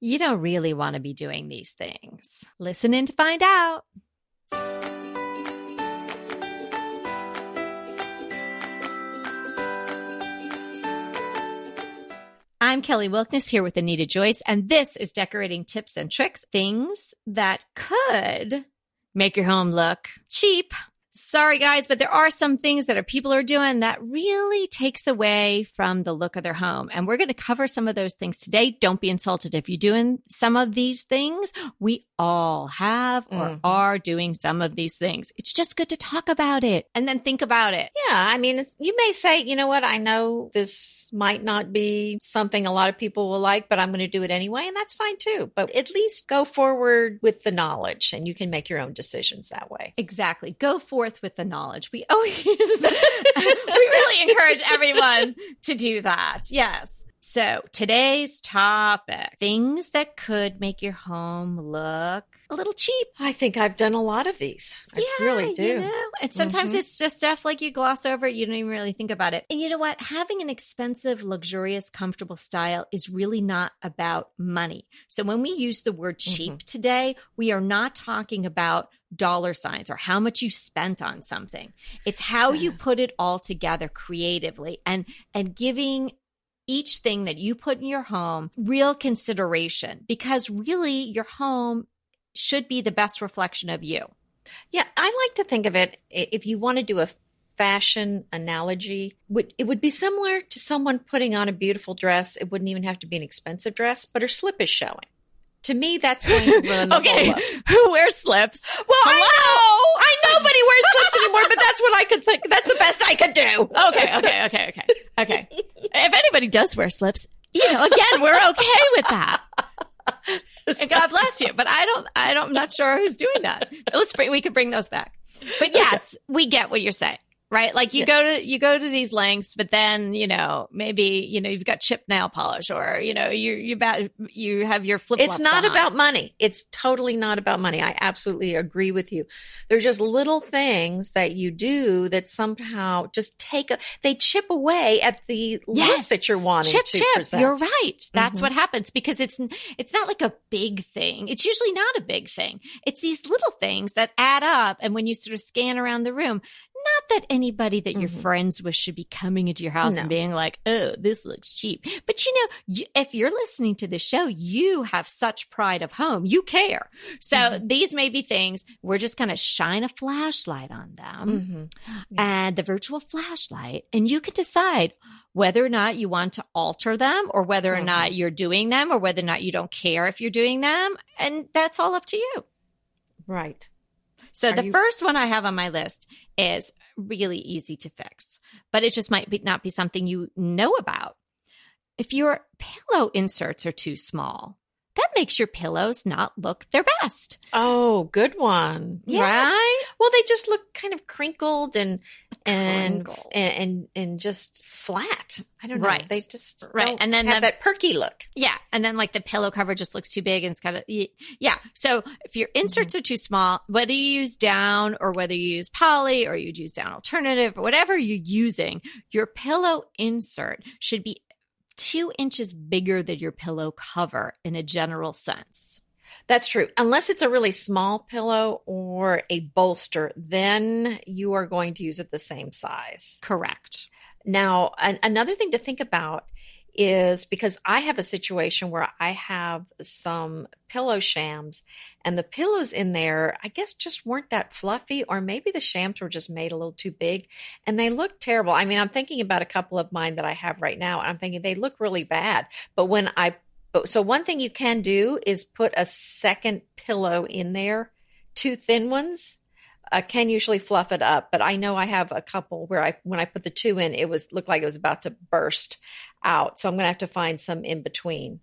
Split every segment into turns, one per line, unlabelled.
you don't really want to be doing these things. Listen in to find out. I'm Kelly Wilkniss here with Anita Joyce, and this is Decorating Tips and Tricks things that could make your home look cheap Sorry, guys, but there are some things that are people are doing that really takes away from the look of their home. And we're going to cover some of those things today. Don't be insulted if you're doing some of these things. We all have or mm-hmm. are doing some of these things. It's just good to talk about it and then think about it.
Yeah. I mean, you may say, you know what? I know this might not be something a lot of people will like, but I'm going to do it anyway. And that's fine too. But at least go forward with the knowledge and you can make your own decisions that way.
Exactly. Go forward forth with the knowledge. We always, we really encourage everyone to do that. Yes. So today's topic things that could make your home look a little cheap.
I think I've done a lot of these. I yeah, really do. You know?
And sometimes mm-hmm. it's just stuff like you gloss over it, you don't even really think about it. And you know what? Having an expensive, luxurious, comfortable style is really not about money. So when we use the word cheap mm-hmm. today, we are not talking about dollar signs or how much you spent on something. It's how you put it all together creatively and and giving each thing that you put in your home real consideration because really your home should be the best reflection of you.
Yeah, I like to think of it if you want to do a fashion analogy, it would be similar to someone putting on a beautiful dress. It wouldn't even have to be an expensive dress, but her slip is showing. To me, that's going to ruin the
okay. Who wears slips?
Well, Hello? I know, I know, nobody wears slips anymore, but that's what I could think. That's the best I could do.
Okay, okay, okay, okay, okay. if anybody does wear slips, you know, again, we're okay with that. and God bless you, but I don't, I don't, I'm not sure who's doing that. Let's bring, we could bring those back. But yes, we get what you're saying right? Like you yeah. go to you go to these lengths, but then you know maybe you know you've got chip nail polish, or you know you you about you have your flip.
It's not on. about money. It's totally not about money. I absolutely agree with you. There's just little things that you do that somehow just take a they chip away at the yes. look that you're wanting
chip,
to
chip.
present.
You're right. That's mm-hmm. what happens because it's it's not like a big thing. It's usually not a big thing. It's these little things that add up, and when you sort of scan around the room, not that anybody that you're mm-hmm. friends with should be coming into your house no. and being like, oh, this looks cheap. But you know, you, if you're listening to the show, you have such pride of home. You care. So mm-hmm. these may be things we're just going to shine a flashlight on them mm-hmm. yeah. and the virtual flashlight, and you can decide whether or not you want to alter them or whether or mm-hmm. not you're doing them or whether or not you don't care if you're doing them. And that's all up to you.
Right.
So Are the you- first one I have on my list is really easy to fix, but it just might be, not be something you know about. If your pillow inserts are too small, that makes your pillows not look their best.
Oh, good one. Yes. Right? Well, they just look kind of crinkled and and, and and and just flat. I don't know. Right. They just right. and then have the, that perky look.
Yeah. And then like the pillow cover just looks too big and it's got a yeah. So if your inserts mm-hmm. are too small, whether you use down or whether you use poly or you use down alternative or whatever you're using, your pillow insert should be two inches bigger than your pillow cover in a general sense.
That's true. Unless it's a really small pillow or a bolster, then you are going to use it the same size.
Correct.
Now, an- another thing to think about is because I have a situation where I have some pillow shams and the pillows in there, I guess just weren't that fluffy, or maybe the shams were just made a little too big and they look terrible. I mean, I'm thinking about a couple of mine that I have right now and I'm thinking they look really bad. But when I, so one thing you can do is put a second pillow in there, two thin ones uh, can usually fluff it up, but I know I have a couple where I when I put the two in, it was looked like it was about to burst out. So I'm going to have to find some in between.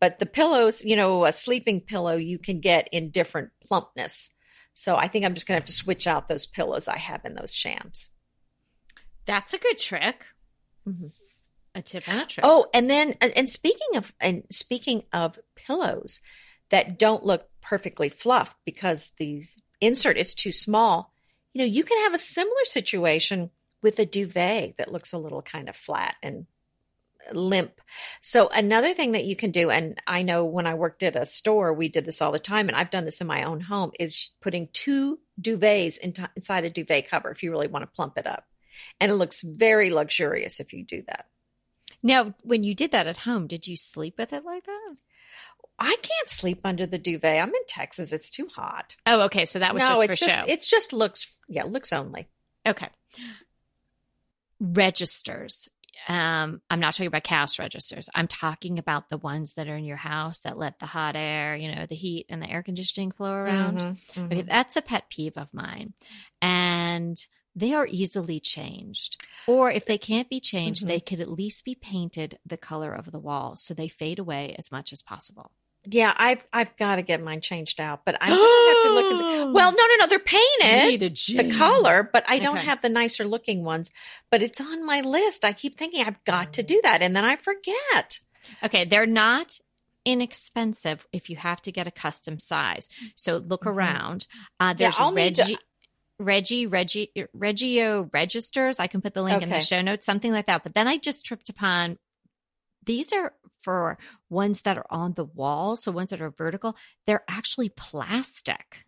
But the pillows, you know, a sleeping pillow you can get in different plumpness. So I think I'm just going to have to switch out those pillows I have in those shams.
That's a good trick. Mm-hmm. A tip and a trick.
Oh, and then and speaking of and speaking of pillows that don't look perfectly fluffed because these insert is too small, you know, you can have a similar situation with a duvet that looks a little kind of flat and limp. So another thing that you can do, and I know when I worked at a store, we did this all the time, and I've done this in my own home, is putting two duvets inside a duvet cover if you really want to plump it up. And it looks very luxurious if you do that.
Now, when you did that at home, did you sleep with it like that?
I can't sleep under the duvet. I'm in Texas. It's too hot.
Oh, okay. So that was
no,
just
it's
for
just
show.
it's just looks yeah, looks only.
Okay. Registers. Um, I'm not talking about cast registers. I'm talking about the ones that are in your house that let the hot air, you know, the heat and the air conditioning flow around.
Mhm,
Okay,
mhm.
that's a pet peeve of mine. And they are easily changed. Or if they can't be changed,
Mhm.
they could at least be painted the color of the wall so they fade away as much as possible.
Yeah, I've I've got to get mine changed out, but I'm gonna have to look and see. Well, no, no, no, they're painted the color, but I don't
Okay.
have the nicer looking ones. But it's on my list. I keep thinking I've got to do that, and then I forget.
Okay, they're not inexpensive if you have to get a custom size. So look
Mhm.
around. Uh, there's
I'll need to-
Reggie. Reggie, Reggie, Reggio registers. I can put the link in the show notes, something like that. But then I just tripped upon these are for ones that are on the wall. So ones that are vertical, they're actually plastic.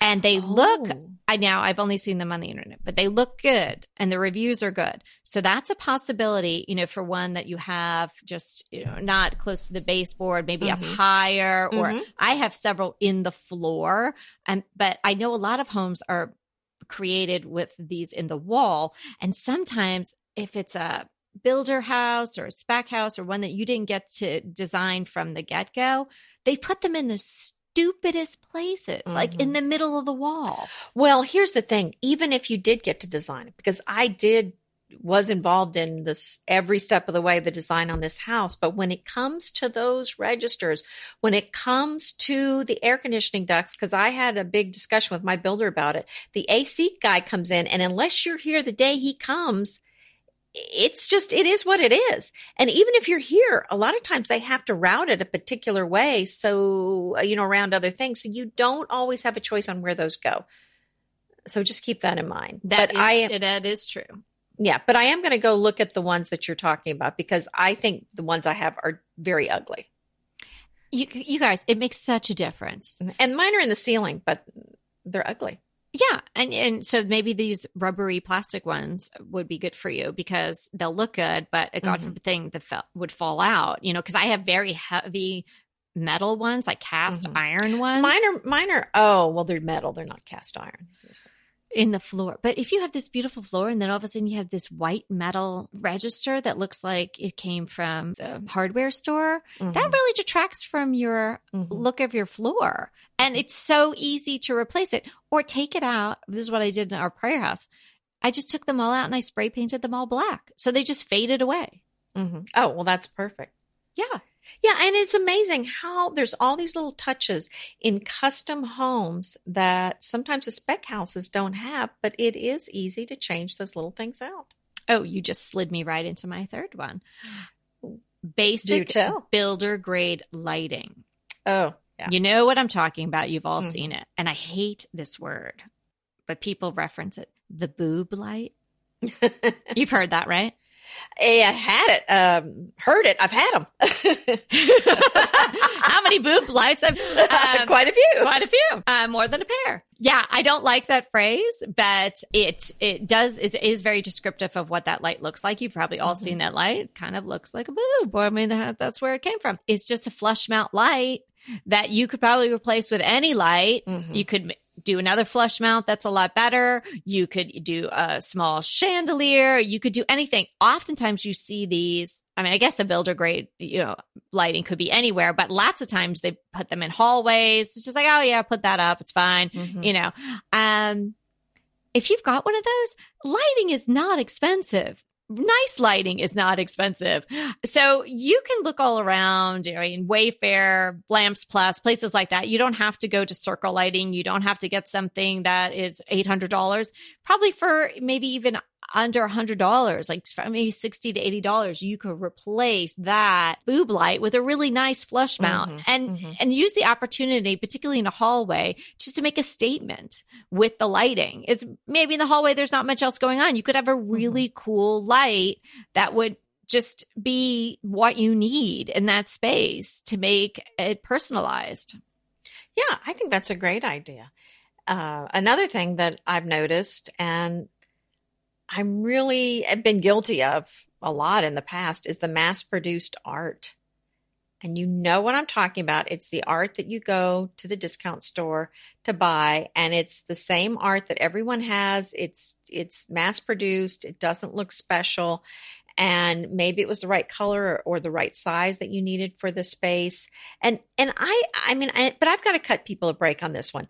And they look
Oh.
I now I've only seen them on the internet, but they look good and the reviews are good. So that's a possibility, you know, for one that you have just, you know, not close to the baseboard, maybe up
Mhm.
higher, or
Mhm.
I have several in the floor. And but I know a lot of homes are created with these in the wall. And sometimes if it's a builder house or a spec house or one that you didn't get to design from the get-go, they put them in the stupidest places, like in
Mhm.
the middle of the wall.
Well, here's the thing. Even if you did get to design it, because I did was involved in this every step of the way, the design on this house. But when it comes to those registers, when it comes to the air conditioning ducts, because I had a big discussion with my builder about it, the AC guy comes in, and unless you're here the day he comes, it's just it is what it is. And even if you're here a lot of times they have to route it a particular way. So uh, you know around other things. So you don't always have a choice on where those go. So just keep that in mind.
That
but
is-
i am
that is true.
yeah but i am going to go look at the ones that you're talking about because i think the ones i have are very ugly.
You, you guys, it makes such a difference.
and mine are in the ceiling but they're ugly
Yeah, and and so maybe these rubbery plastic ones would be good for you because they'll look good, but a God
Mhm.
forbid thing that fell, would fall out. You know, because I have very heavy metal ones, like cast
Mhm.
iron ones,
mine are mine are oh well they're metal they're not cast iron
in the floor. But if you have this beautiful floor, and then all of a sudden you have this white metal register that looks like it came from the hardware store, that
Mhm.
really detracts from your
Mhm.
look of your floor. And it's so easy to replace it or take it out. This is what I did in our prayer house. I just took them all out and I spray painted them all black. So they just faded away.
Mhm. oh well that's perfect
Yeah.
Yeah, and it's amazing how there's all these little touches in custom homes that sometimes the spec houses don't have, but it is easy to change those little things out.
Oh, you just slid me right into my third one. Basic builder grade lighting.
Oh, yeah.
You know what I'm talking about. You've all
Mhm.
seen it. And I hate this word, but people reference it. The boob light. You've heard that, right?
Hey, I had it, um, heard it. I've had them.
How many boob lights? Have, um,
Quite a few.
quite a few, uh, more than a pair. Yeah, I don't like that phrase, but it it does is is very descriptive of what that light looks like. You've probably all
Mhm.
seen that light. It kind of looks like a boob. I mean, that- that's where it came from. It's just a flush mount light that you could probably replace with any light.
Mhm.
You could do another flush mount that's a lot better. You could do a small chandelier. You could do anything. Oftentimes you see these. I mean, I guess a builder grade, you know, lighting could be anywhere, but lots of times they put them in hallways. It's just like, oh yeah, put that up. It's fine.
Mhm.
You know, um, if you've got one of those, lighting is not expensive. Nice lighting is not expensive. So you can look all around, I mean, Wayfair, Lamps Plus, places like that. You don't have to go to Circa Lighting. You don't have to get something that is $800, probably for maybe even under a $100, like maybe 60 to $80. You could replace that boob light with a really nice flush mount
Mhm,
and,
mhm.
and use the opportunity, particularly in a hallway, just to make a statement with the lighting. Is maybe in the hallway there's not much else going on. You could have a really cool light that would just be what you need in that space to make it personalized.
Yeah, I think that's a great idea. Uh, another thing that I've noticed, and I'm really have been guilty of a lot in the past, is the mass produced art. And you know what I'm talking about. It's the art that you go to the discount store to buy, and it's the same art that everyone has. It's it's mass produced. It doesn't look special, and maybe it was the right color or, or, the right size that you needed for the space and and i i mean I, but i've got to cut people a break on this one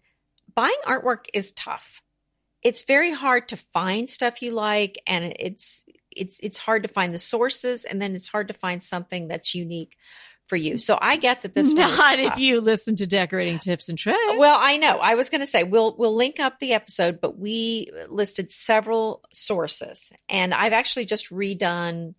buying artwork is tough it's very hard to find stuff you like and it's it's it's hard to find the sources and then it's hard to find something that's unique for you. So I get that this
not if you listen to decorating tips and tricks.
Well, I know. I was going to say we'll we'll link up the episode, but we listed several sources, and I've actually just redone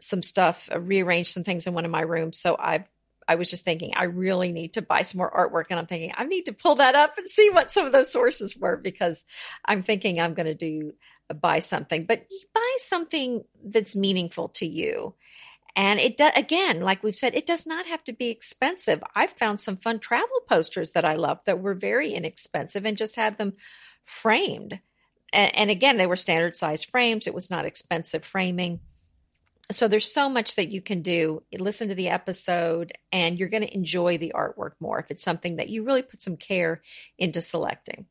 some stuff, uh, rearranged some things in one of my rooms. So I I was just thinking I really need to buy some more artwork, and I'm thinking I need to pull that up and see what some of those sources were because I'm thinking I'm going to do buy something, but buy something that's meaningful to you and it does, again, like we've said, it does not have to be expensive. I've found some fun travel posters that I love that were very inexpensive and just had them framed. And, and again, they were standard size frames. It was not expensive framing. So there's so much that you can do. Listen to the episode and you're going to enjoy the artwork more if it's something that you really put some care into selecting.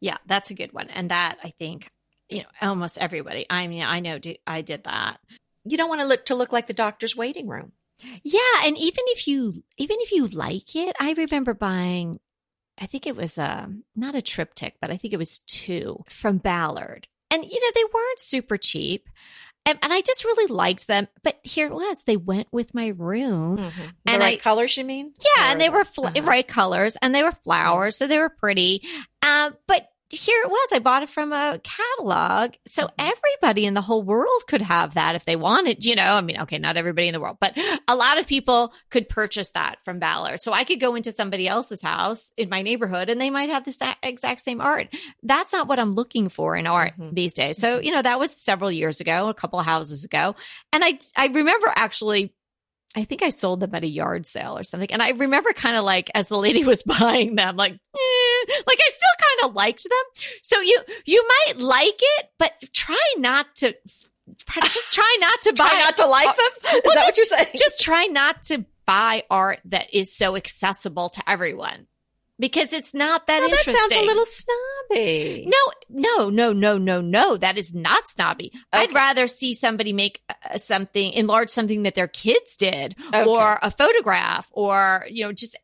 Yeah, that's a good one. And that I think, you know, almost everybody, I mean, I know I did that
you don't want to look to look like the doctor's waiting room.
Yeah, and even if you even if you like it, I remember buying I think it was um not a triptych, but I think it was two from Ballard. And you know, they weren't super cheap. And, and I just really liked them. But here it was. They went with my room.
Mm-hmm. The and right I, colors, you mean?
Yeah, or and they were fl- uh-huh. right colors and they were flowers, so they were pretty. Uh, but here it was. I bought it from a catalog. So mm-hmm. everybody in the whole world could have that if they wanted, you know. I mean, okay, not everybody in the world, but a lot of people could purchase that from Ballard. So I could go into somebody else's house in my neighborhood and they might have this exact same art. That's not what I'm looking for in art mm-hmm. these days. So, mm-hmm. you know, that was several years ago, a couple of houses ago. And I, I remember actually I think I sold them at a yard sale or something. And I remember kind of like as the lady was buying them, like, eh, like I still kind of liked them. So you you might like it, but try not to just try not to buy
try not to like them. Is well, that
just,
what you're saying?
Just try not to buy art that is so accessible to everyone because it's not that well, interesting.
That sounds a little snobby.
No, no, no, no, no, no. That is not snobby. Okay. I'd rather see somebody make uh, something, enlarge something that their kids did, okay. or a photograph, or you know, just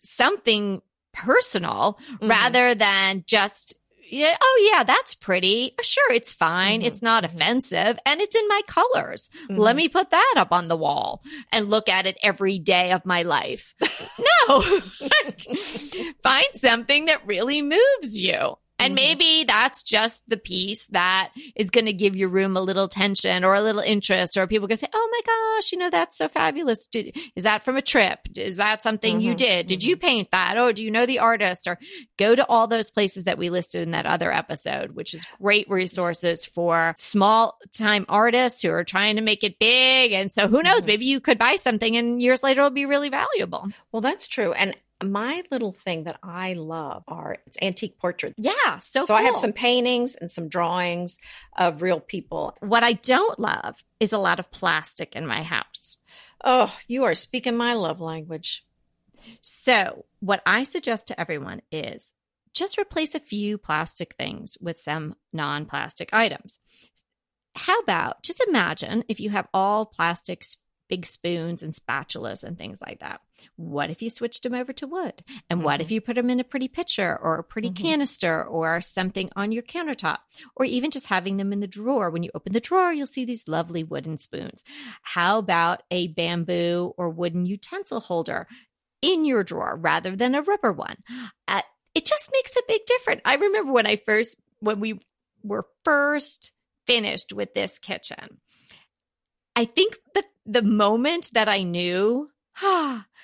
something personal, mm-hmm. rather than just yeah, oh yeah, that's pretty. Sure, it's fine. Mm-hmm. It's not mm-hmm. offensive and it's in my colors. Mm-hmm. Let me put that up on the wall and look at it every day of my life. no. Find something that really moves you. And mm-hmm. maybe that's just the piece that is going to give your room a little tension or a little interest, or people can say, Oh my gosh, you know, that's so fabulous. Did, is that from a trip? Is that something mm-hmm. you did? Did mm-hmm. you paint that? Oh, do you know the artist? Or go to all those places that we listed in that other episode, which is great resources for small time artists who are trying to make it big. And so who knows, mm-hmm. maybe you could buy something and years later it'll be really valuable.
Well, that's true. And my little thing that I love are it's antique portraits.
Yeah, so
so cool. I have some paintings and some drawings of real people.
What I don't love is a lot of plastic in my house.
Oh, you are speaking my love language.
So, what I suggest to everyone is just replace a few plastic things with some non-plastic items. How about just imagine if you have all plastic big spoons and spatulas and things like that. What if you switched them over to wood? And mm-hmm. what if mm-hmm. you put them in a pretty pitcher or a pretty mm-hmm. canister or something on your countertop? Or even just having them in the drawer. When you open the drawer, you'll see these lovely wooden spoons. How about a bamboo or wooden utensil holder in your drawer rather than a rubber one? Uh, it just makes a big difference. I remember when I first, when we were first finished with this kitchen, I think that the moment that I knew, ah,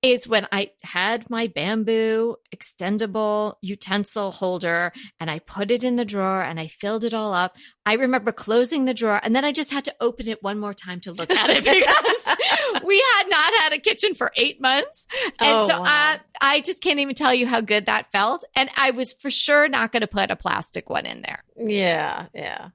is when I had my bamboo extendable utensil holder and I put it in the drawer and I filled it all up. I remember closing the drawer and then I just had to open it one more time to look at it because we had not had a kitchen for eight months. And
Oh,
so
wow.
I, I just can't even tell you how good that felt. And I was for sure not going to put a plastic one in there.
Yeah, yeah.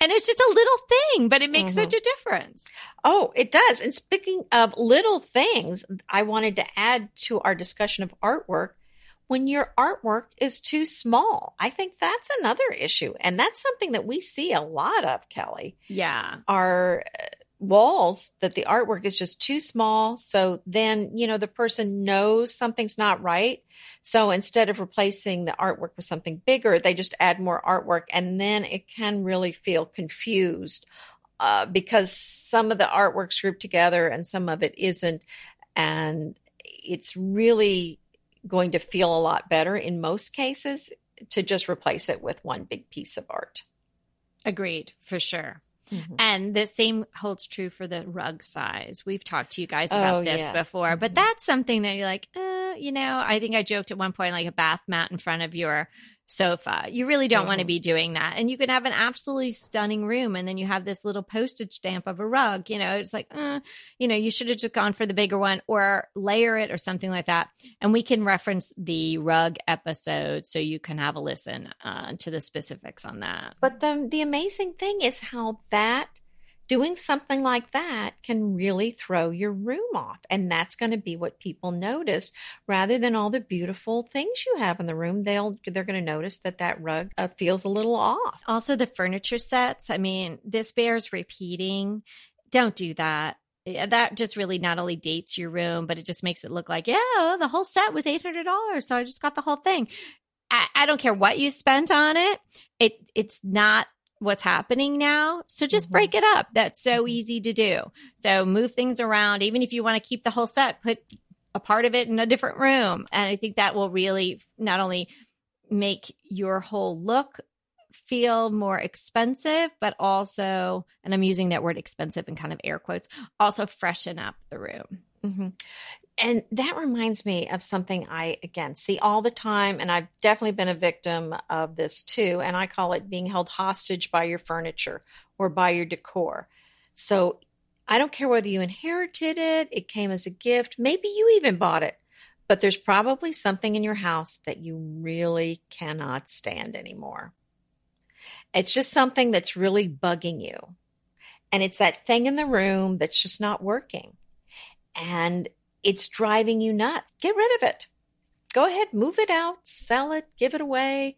And it's just a little thing, but it makes
Mhm.
such a difference.
Oh, it does. And speaking of little things, I wanted to add to our discussion of artwork. When your artwork is too small, I think that's another issue. And that's something that we see a lot of, Kelly.
Yeah.
Are uh, walls that the artwork is just too small. So then, you know, the person knows something's not right. So instead of replacing the artwork with something bigger, they just add more artwork. And then it can really feel confused uh, because some of the artwork's grouped together and some of it isn't. And it's really going to feel a lot better in most cases to just replace it with one big piece of art.
Agreed, for sure.
Mhm.
And the same holds true for the rug size. We've talked to you guys about
Oh,
this
yes.
before, but
Mhm.
that's something that you're like, uh, you know, I think I joked at one point like a bath mat in front of your sofa. You really don't want to be doing that. And you can have an absolutely stunning room and then you have this little postage stamp of a rug, you know, it's like, uh, you know, you should have just gone for the bigger one or layer it or something like that. And we can reference the rug episode so you can have a listen uh, to the specifics on that.
But the the amazing thing is how that doing something like that can really throw your room off and that's going to be what people notice rather than all the beautiful things you have in the room they'll they're going to notice that that rug uh, feels a little off
Also, the furniture sets. I mean, this bears repeating. Don't do that. Yeah, That just really not only dates your room, but it just makes it look like, yeah, the whole set was eight hundred dollars, so I just got the whole thing. I, I don't care what you spent on it. It it's not what's happening now. So just
Mhm.
break it up. That's so
Mhm.
easy to do. So move things around. Even if you want to keep the whole set, put a part of it in a different room. And I think that will really not only make your whole look feel more expensive, but also, and I'm using that word expensive in kind of air quotes, also freshen up the room.
hmm And that reminds me of something I, again, see all the time. And I've definitely been a victim of this too. And I call it being held hostage by your furniture or by your decor. So I don't care whether you inherited it, it came as a gift, maybe you even bought it, but there's probably something in your house that you really cannot stand anymore. It's just something that's really bugging you. And it's that thing in the room that's just not working. And it's driving you nuts. Get rid of it. Go ahead, move it out, sell it, give it away.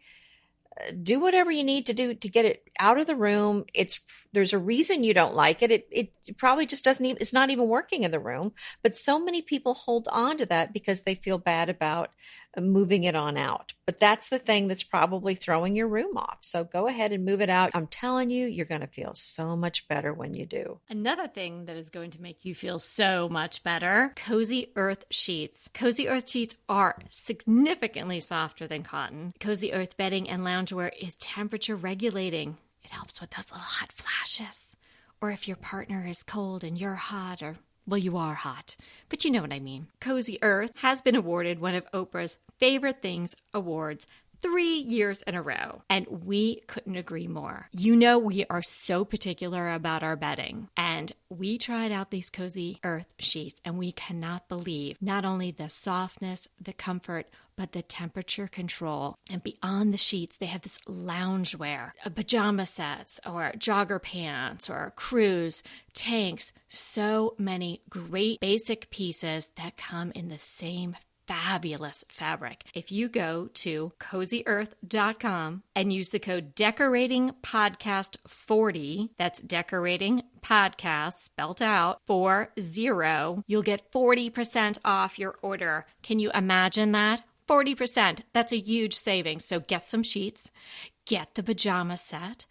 Uh, Do whatever you need to do to get it out of the room. It's there's a reason you don't like it. It it probably just doesn't even it's not even working in the room. But so many people hold on to that because they feel bad about uh, moving it on out. But that's the thing that's probably throwing your room off. So go ahead and move it out. I'm telling you, you're going to feel so much better when you do.
Another thing that is going to make you feel so much better Cozy Earth sheets. Cozy Earth sheets are significantly softer than cotton. Cozy Earth bedding and loungewear is temperature regulating, it helps with those little hot flashes. Or if your partner is cold and you're hot, or well, you are hot, but you know what I mean. Cozy Earth has been awarded one of Oprah's favorite things awards three years in a row, and we couldn't agree more. You know, we are so particular about our bedding, and we tried out these Cozy Earth sheets, and we cannot believe not only the softness, the comfort, but the temperature control. And beyond the sheets, they have this loungewear, uh, pajama sets, or jogger pants, or crews, tanks, so many great basic pieces that come in the same fabulous fabric. If you go to cozyearth.com and use the code decorating podcast 40, that's decorating podcast spelt out 40, you'll get 40% off your order. Can you imagine that? 40%. That's a huge savings. So get some sheets, get the pajama set,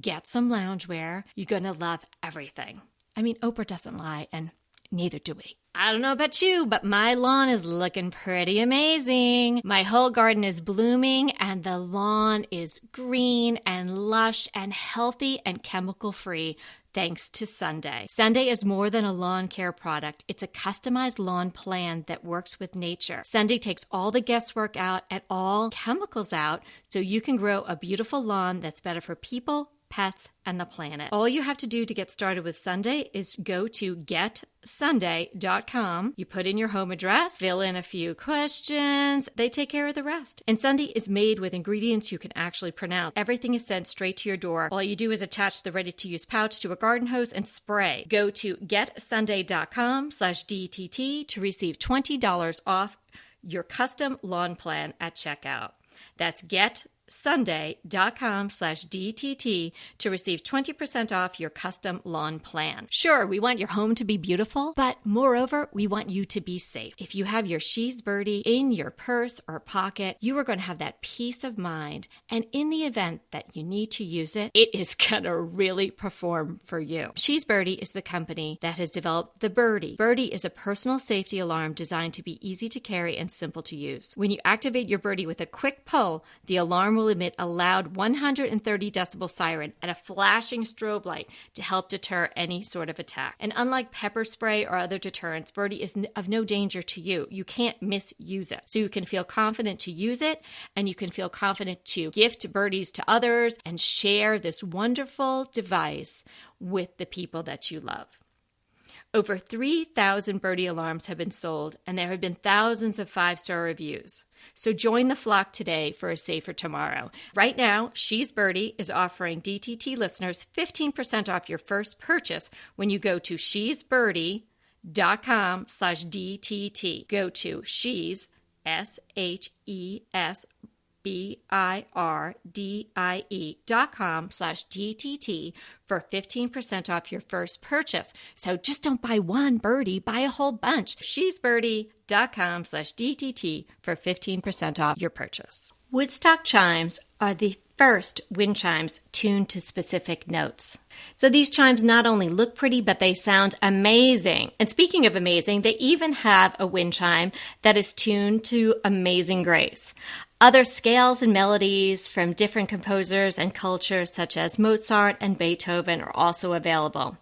get some loungewear. You're going to love everything. I mean, Oprah doesn't lie, and neither do we. I don't know about you, but my lawn is looking pretty amazing. My whole garden is blooming, and the lawn is green and lush and healthy and chemical free. Thanks to Sunday. Sunday is more than a lawn care product, it's a customized lawn plan that works with nature. Sunday takes all the guesswork out and all chemicals out so you can grow a beautiful lawn that's better for people pets, and the planet. All you have to do to get started with Sunday is go to getsunday.com. You put in your home address, fill in a few questions, they take care of the rest. And Sunday is made with ingredients you can actually pronounce. Everything is sent straight to your door. All you do is attach the ready to use pouch to a garden hose and spray. Go to getsunday.com slash DTT to receive $20 off your custom lawn plan at checkout. That's get sunday.com slash DTT to receive 20% off your custom lawn plan. Sure, we want your home to be beautiful, but moreover, we want you to be safe. If you have your She's Birdie in your purse or pocket, you are going to have that peace of mind. And in the event that you need to use it, it is going to really perform for you. She's Birdie is the company that has developed the Birdie. Birdie is a personal safety alarm designed to be easy to carry and simple to use. When you activate your Birdie with a quick pull, the alarm will emit a loud 130 decibel siren and a flashing strobe light to help deter any sort of attack. And unlike pepper spray or other deterrents, Birdie is of no danger to you. You can't misuse it. So you can feel confident to use it and you can feel confident to gift birdies to others and share this wonderful device with the people that you love. Over 3,000 birdie alarms have been sold, and there have been thousands of five star reviews. So join the flock today for a safer tomorrow. Right now, She's Birdie is offering DTT listeners 15% off your first purchase when you go to she'sbirdie.com slash DTT. Go to she's, S-H-E-S, B-I-R-D-I-E dot com slash DTT for 15% off your first purchase. So just don't buy one birdie, buy a whole bunch. She's dot com slash DTT for 15% off your purchase. Woodstock chimes are the first wind chimes tuned to specific notes. So these chimes not only look pretty, but they sound amazing. And speaking of amazing, they even have a wind chime that is tuned to Amazing Grace. Other scales and melodies from different composers and cultures, such as Mozart and Beethoven, are also available.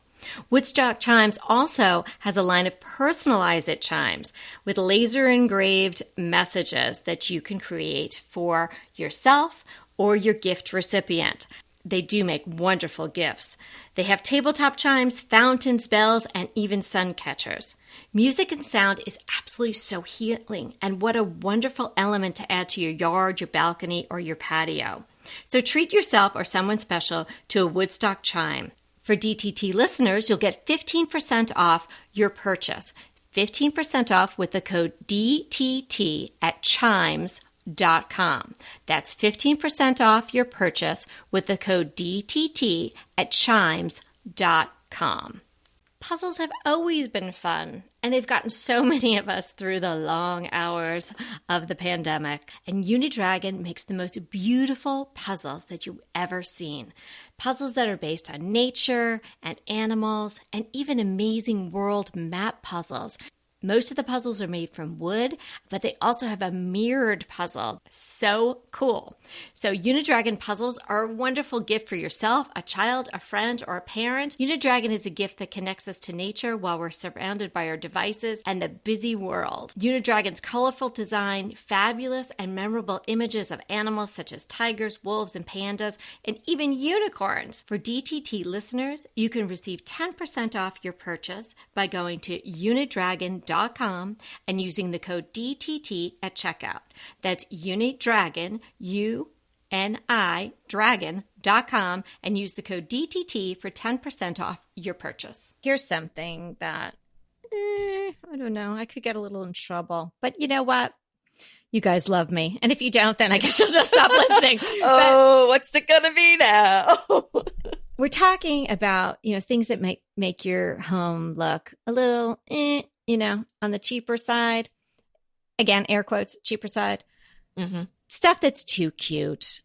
Woodstock Chimes also has a line of personalize it chimes with laser engraved messages that you can create for yourself or your gift recipient. They do make wonderful gifts. They have tabletop chimes, fountains, bells, and even sun catchers. Music and sound is absolutely so healing, and what a wonderful element to add to your yard, your balcony, or your patio. So treat yourself or someone special to a Woodstock chime. For DTT listeners, you'll get 15% off your purchase. 15% off with the code DTT at chimes.com. That's 15% off your purchase with the code DTT at chimes.com. Puzzles have always been fun, and they've gotten so many of us through the long hours of the pandemic. And Unidragon makes the most beautiful puzzles that you've ever seen. Puzzles that are based on nature and animals, and even amazing world map puzzles most of the puzzles are made from wood, but they also have a mirrored puzzle. So cool. So, Unidragon puzzles are a wonderful gift for yourself, a child, a friend, or a parent. Unidragon is a gift that connects us to nature while we're surrounded by our devices and the busy world. Unidragon's colorful design, fabulous and memorable images of animals such as tigers, wolves, and pandas, and even unicorns. For DTT listeners, you can receive 10% off your purchase by going to unidragon.com and using the code DTT at checkout. That's Unidragon, U N I dragon.com and use the code DTT for 10% off your purchase. Here's something that eh, I don't know, I could get a little in trouble. But you know what? You guys love me. And if you don't, then I guess you'll just stop listening.
oh, but what's it going to be now?
we're talking about, you know, things that make make your home look a little eh, you know, on the cheaper side. Again, air quotes, cheaper side. Mm-hmm. Stuff that's too cute.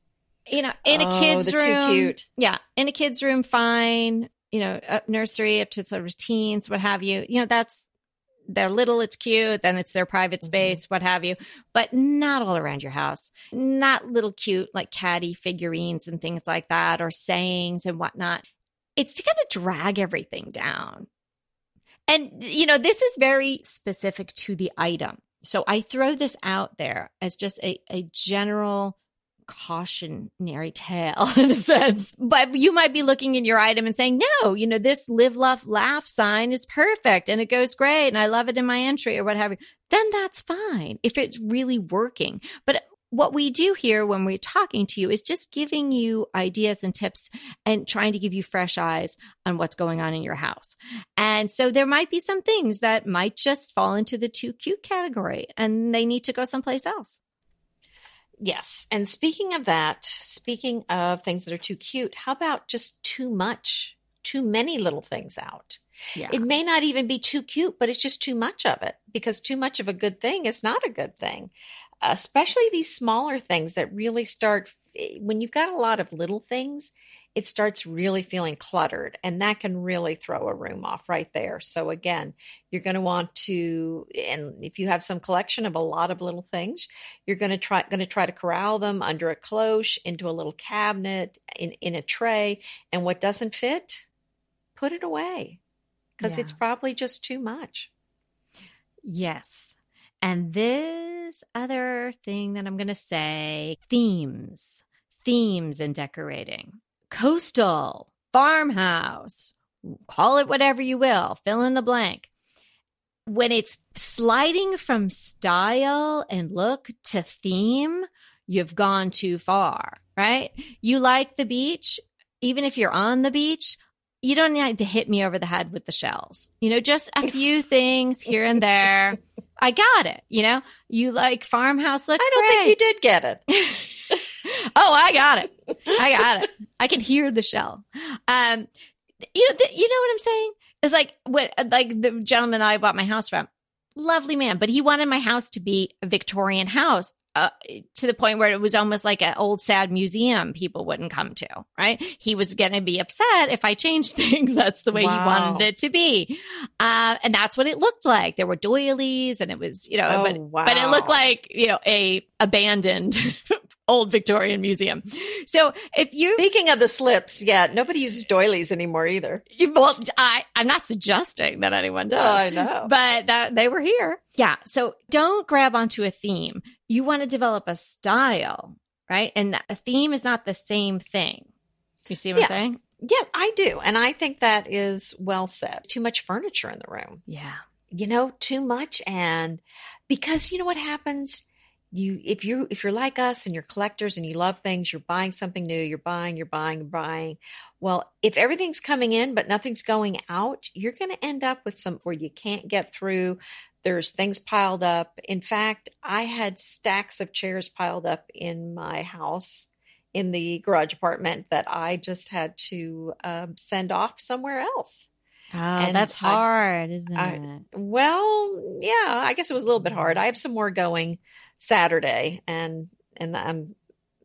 You know, in oh, a kid's room. Too cute. Yeah. In a kid's room, fine. You know, nursery up to sort of teens, what have you. You know, that's they're little, it's cute, then it's their private mm-hmm. space, mm-hmm. what have you, but not all around your house. Not little cute, like caddy figurines and things like that, or sayings and whatnot it's to kind of drag everything down. And, you know, this is very specific to the item. So I throw this out there as just a, a general cautionary tale in a sense. But you might be looking in your item and saying, no, you know, this live, love, laugh sign is perfect and it goes great and I love it in my entry or what have you. Then that's fine if it's really working. But what we do here when we're talking to you is just giving you ideas and tips and trying to give you fresh eyes on what's going on in your house. And so there might be some things that might just fall into the too cute category and they need to go someplace else.
Yes. And speaking of that, speaking of things that are too cute, how about just too much, too many little things out? Yeah. It may not even be too cute, but it's just too much of it because too much of a good thing is not a good thing. Especially these smaller things that really start when you've got a lot of little things, it starts really feeling cluttered and that can really throw a room off right there. So again, you're going to want to and if you have some collection of a lot of little things, you're going to try going to try to corral them under a cloche into a little cabinet in in a tray and what doesn't fit, put it away because yeah. it's probably just too much.
Yes. And this other thing that I'm going to say themes, themes in decorating coastal, farmhouse, call it whatever you will, fill in the blank. When it's sliding from style and look to theme, you've gone too far, right? You like the beach, even if you're on the beach, you don't need to hit me over the head with the shells. You know, just a few things here and there. I got it. You know, you like farmhouse look.
I don't
great.
think you did get it.
oh, I got it. I got it. I can hear the shell. Um, you know, the, you know what I'm saying? It's like what, like the gentleman that I bought my house from, lovely man, but he wanted my house to be a Victorian house. Uh, to the point where it was almost like an old sad museum people wouldn't come to, right? He was going to be upset if I changed things. That's the way wow. he wanted it to be. Uh, and that's what it looked like. There were doilies and it was, you know, oh, but, wow. but it looked like, you know, a abandoned old Victorian museum. So if you
speaking of the slips, yeah, nobody uses doilies anymore either.
Well, I I'm not suggesting that anyone does.
Oh, I know,
but that they were here. Yeah. So don't grab onto a theme. You want to develop a style, right? And a theme is not the same thing. You see what
yeah.
I'm saying?
Yeah, I do. And I think that is well said. Too much furniture in the room.
Yeah.
You know, too much. And because you know what happens? You if you if you're like us and you're collectors and you love things you're buying something new you're buying you're buying you're buying well if everything's coming in but nothing's going out you're going to end up with some where you can't get through there's things piled up in fact i had stacks of chairs piled up in my house in the garage apartment that i just had to um, send off somewhere else
Oh, and that's hard, I, isn't I, it?
Well, yeah, I guess it was a little bit hard. I have some more going Saturday, and and um,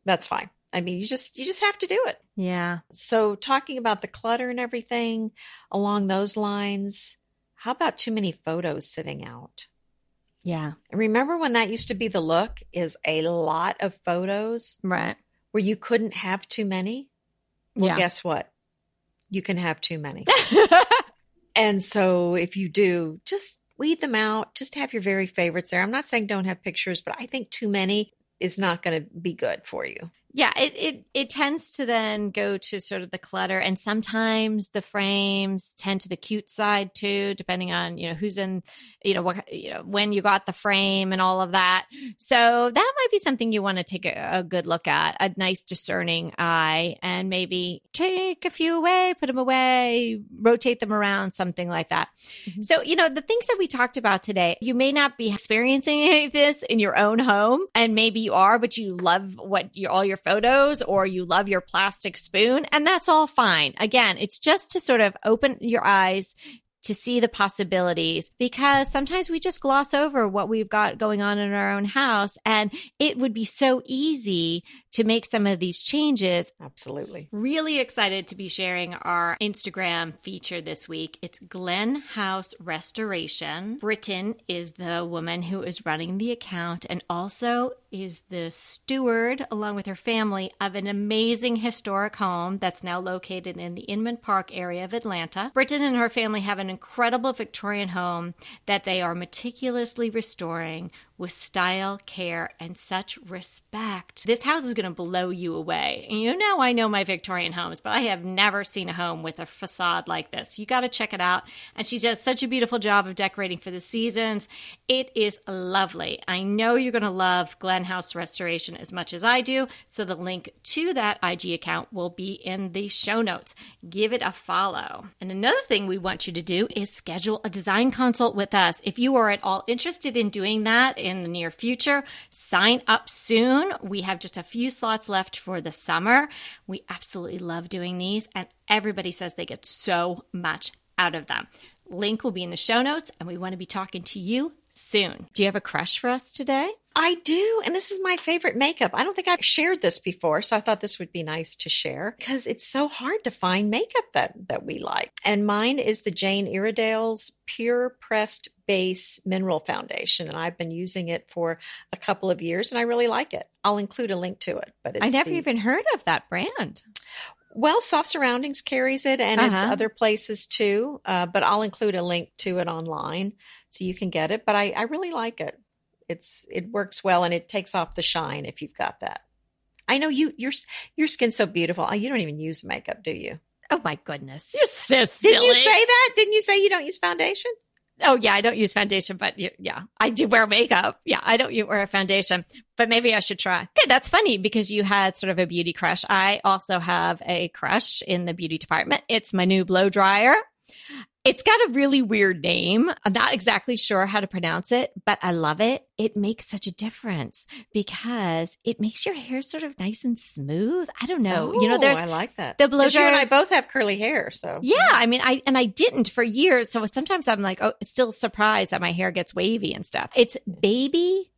that's fine. I mean, you just you just have to do it.
Yeah.
So talking about the clutter and everything along those lines, how about too many photos sitting out?
Yeah.
Remember when that used to be the look is a lot of photos?
Right.
Where you couldn't have too many? Well, yeah. guess what? You can have too many. and so if you do, just weed them out. Just have your very favorites there. I'm not saying don't have pictures, but I think too many is not going to be good for you
yeah it, it it tends to then go to sort of the clutter and sometimes the frames tend to the cute side too depending on you know who's in you know what you know when you got the frame and all of that so that might be something you want to take a, a good look at a nice discerning eye and maybe take a few away put them away rotate them around something like that mm-hmm. so you know the things that we talked about today you may not be experiencing any of this in your own home and maybe you are but you love what you all your photos or you love your plastic spoon, and that's all fine. Again, it's just to sort of open your eyes to see the possibilities because sometimes we just gloss over what we've got going on in our own house. And it would be so easy to make some of these changes.
Absolutely.
Really excited to be sharing our Instagram feature this week. It's Glen House Restoration. Britton is the woman who is running the account and also is the steward, along with her family, of an amazing historic home that's now located in the Inman Park area of Atlanta. Britton and her family have an incredible Victorian home that they are meticulously restoring with style, care, and such respect. This house is going to blow you away. You know, I know my Victorian homes, but I have never seen a home with a facade like this. You got to check it out. And she does such a beautiful job of decorating for the seasons. It is lovely. I know you're going to love Glen House Restoration as much as I do. So the link to that IG account will be in the show notes. Give it a follow. And another thing we want you to do is schedule a design consult with us. If you are at all interested in doing that, in the near future. Sign up soon. We have just a few slots left for the summer. We absolutely love doing these, and everybody says they get so much out of them. Link will be in the show notes, and we want to be talking to you soon. Do you have a crush for us today?
I do. And this is my favorite makeup. I don't think I've shared this before. So I thought this would be nice to share because it's so hard to find makeup that, that we like. And mine is the Jane Iredale's Pure Pressed Base Mineral Foundation. And I've been using it for a couple of years and I really like it. I'll include a link to it. But
I never the, even heard of that brand.
Well, Soft Surroundings carries it and uh-huh. it's other places too. Uh, but I'll include a link to it online so you can get it. But I, I really like it. It's it works well and it takes off the shine if you've got that. I know you your your skin's so beautiful. You don't even use makeup, do you?
Oh my goodness, you're so silly.
Didn't you say that? Didn't you say you don't use foundation?
Oh yeah, I don't use foundation, but yeah, I do wear makeup. Yeah, I don't wear a foundation, but maybe I should try. Okay, that's funny because you had sort of a beauty crush. I also have a crush in the beauty department. It's my new blow dryer. It's got a really weird name. I'm not exactly sure how to pronounce it, but I love it. It makes such a difference because it makes your hair sort of nice and smooth. I don't know.
Oh,
you know, oh, there's
I like that.
The blow
dryer. You and I both have curly hair, so
yeah. I mean, I and I didn't for years. So sometimes I'm like, oh, still surprised that my hair gets wavy and stuff. It's baby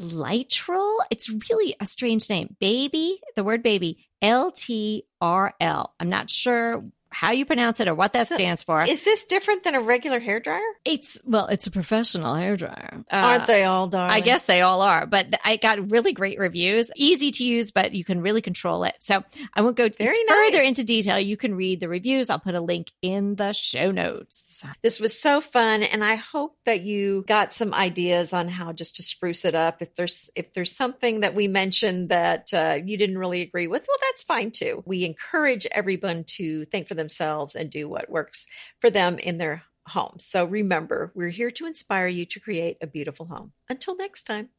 Lytrel. It's really a strange name. Baby, the word baby, L T R L. I'm not sure how you pronounce it or what that so stands for.
Is this different than a regular hair dryer?
It's well, it's a professional hair dryer.
Uh, Aren't they all, darling?
I guess they all are, but I got really great reviews. Easy to use, but you can really control it. So I won't go Very further nice. into detail. You can read the reviews. I'll put a link in the show notes.
This was so fun, and I hope that you got some ideas on how just to spruce it up. If there's if there's something that we mentioned that uh, you didn't really agree with, well, that's fine too. We encourage everyone to think for themselves and do what works for them in their home. So remember, we're here to inspire you to create a beautiful home. Until next time.